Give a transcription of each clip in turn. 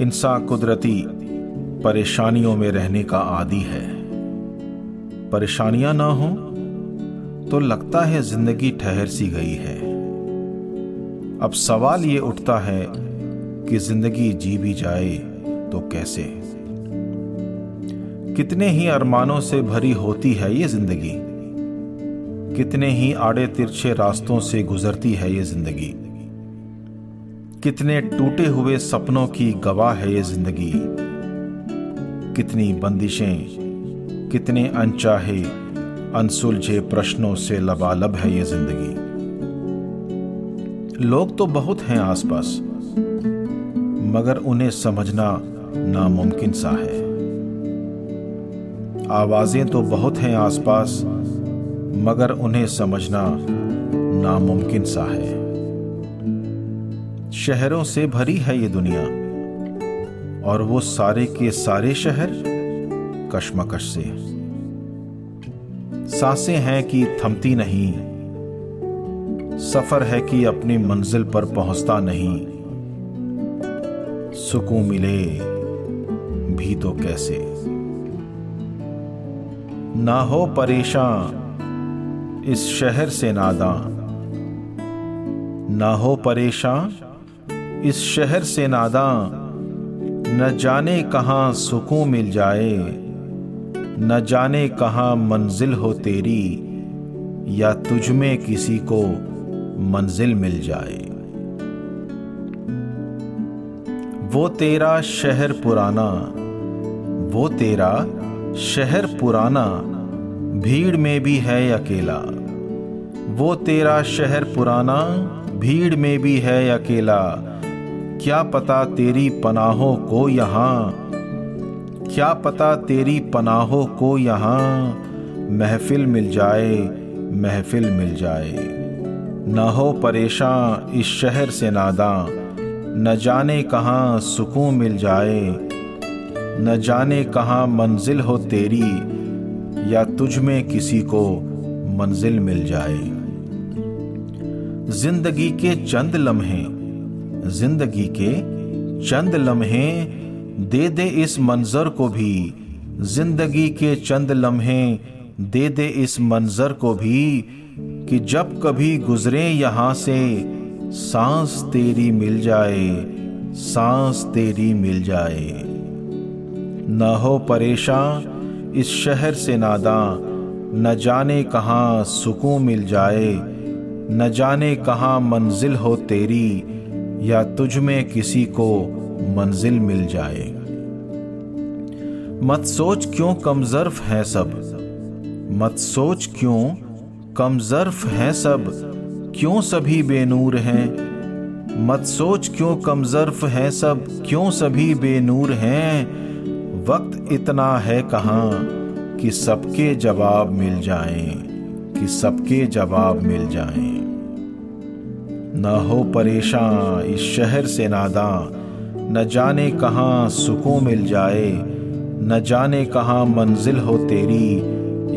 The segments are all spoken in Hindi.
इंसान कुदरती परेशानियों में रहने का आदि है। परेशानियाँ ना हो तो लगता है ज़िंदगी ठहर सी गई है। अब सवाल ये उठता है कि ज़िंदगी जी भी जाए तो कैसे? कितने ही अरमानों से भरी होती है ये ज़िंदगी, कितने ही आड़े तिरछे रास्तों से गुजरती है ये ज़िंदगी। कितने टूटे हुए सपनों की गवाह है ये ज़िंदगी। कितनी बंदिशें, कितने अनचाहे, अनसुलझे प्रश्नों से लबालब है ये ज़िंदगी। लोग तो बहुत हैं आसपास, मगर उन्हें समझना नामुमकिन सा है। आवाज़ें तो बहुत हैं आसपास, मगर उन्हें समझना नामुमकिन सा है। शहरों से भरी है ये दुनिया। और वो सारे के सारे शहर कशमकश से। साँसें हैं कि थमती नहीं। सफ़र है कि अपनी मंजिल पर पहुँचता नहीं। सुकून मिले भी तो कैसे? ना हो परेशान इस शहर से नादा ना हो परेशान इस शहर से नादा, न जाने कहाँ सुकून मिल जाए, न जाने कहाँ मंजिल हो तेरी, या तुझ में किसी को मंजिल मिल जाए। वो तेरा शहर पुराना, वो तेरा शहर पुराना, भीड़ में भी है अकेला। वो तेरा शहर पुराना, भीड़ में भी है अकेला क्या पता तेरी पनाहों को यहाँ? क्या पता तेरी पनाहों को यहाँ महफिल मिल जाए, महफिल मिल जाए? न हो परेशान इस शहर से नादा, न जाने कहाँ सुकून मिल जाए, न जाने कहाँ मंजिल हो तेरी, या तुझ में किसी को मंजिल मिल जाए। ज़िंदगी के चंद लम्हे ज़िंदगी के चंद लम्हे दे दे इस मंजर को भी। ज़िंदगी के चंद लम्हे दे दे इस मंजर को भी कि जब कभी गुजरे यहाँ से, सांस तेरी मिल जाए, सांस तेरी मिल जाए। न हो परेशान इस शहर से नादा, न जाने कहाँ सुकून मिल जाए, न जाने कहाँ मंजिल हो तेरी। या तुझ में किसी को मंजिल मिल जाए। मत सोच क्यों कमजर्फ है सब। मत सोच क्यों कमजर्फ है सब। क्यों सभी बेनूर हैं? मत सोच क्यों कमजर्फ है सब। क्यों सभी बेनूर हैं? वक्त इतना है कहाँ कि सबके जवाब मिल जाएँ, कि सबके जवाब मिल जाएँ। न हो परेशान इस शहर से नादा न जाने कहाँ सुकून मिल जाए, न जाने कहाँ मंजिल हो तेरी,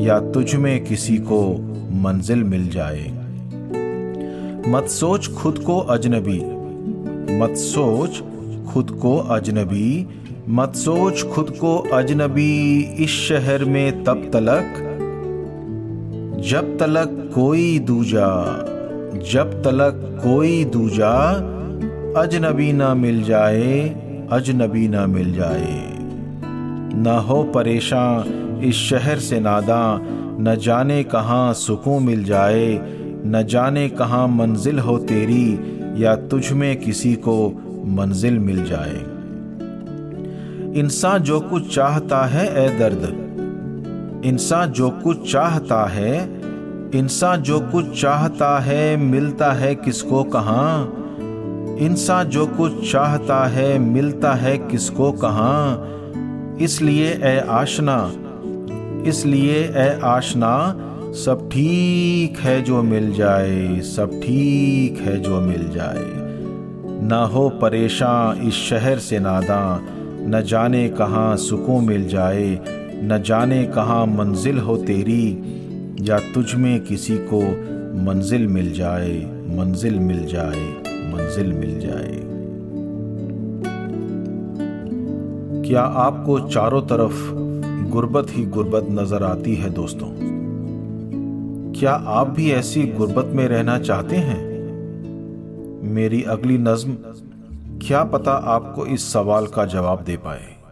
या तुझ में किसी को मंजिल मिल जाए। मत सोच खुद को अजनबी, मत सोच खुद को अजनबी, मत सोच खुद को अजनबी इस शहर में तब तलक, जब तलक कोई दूजा जब तलक कोई दूजा अजनबी ना मिल जाए, अजनबी ना मिल जाए। न हो परेशान इस शहर से नादा, न जाने कहाँ सुकून मिल जाए, न जाने कहाँ मंजिल हो तेरी, या तुझ में किसी को मंजिल मिल जाए। इंसान जो कुछ चाहता है ए दर्द। इंसान जो कुछ चाहता है इंसान जो कुछ चाहता है, मिलता है किसको कहाँ? इंसान जो कुछ चाहता है, मिलता है किसको कहाँ? इसलिए ए आशना, इसलिए ए आशना, सब ठीक है जो मिल जाए, सब ठीक है जो मिल जाए। ना हो परेशान इस शहर से नादा, न जाने कहाँ सुकून मिल जाए, न जाने कहाँ मंजिल हो तेरी। या तुझ में किसी को मंजिल मिल जाए, मंजिल मिल जाए, मंजिल मिल जाए। क्या आपको चारों तरफ़ गुर्बत ही गुर्बत नज़र आती है दोस्तों? क्या आप भी ऐसी गुर्बत में रहना चाहते हैं? मेरी अगली नज्म, क्या पता आपको इस सवाल का जवाब दे पाए।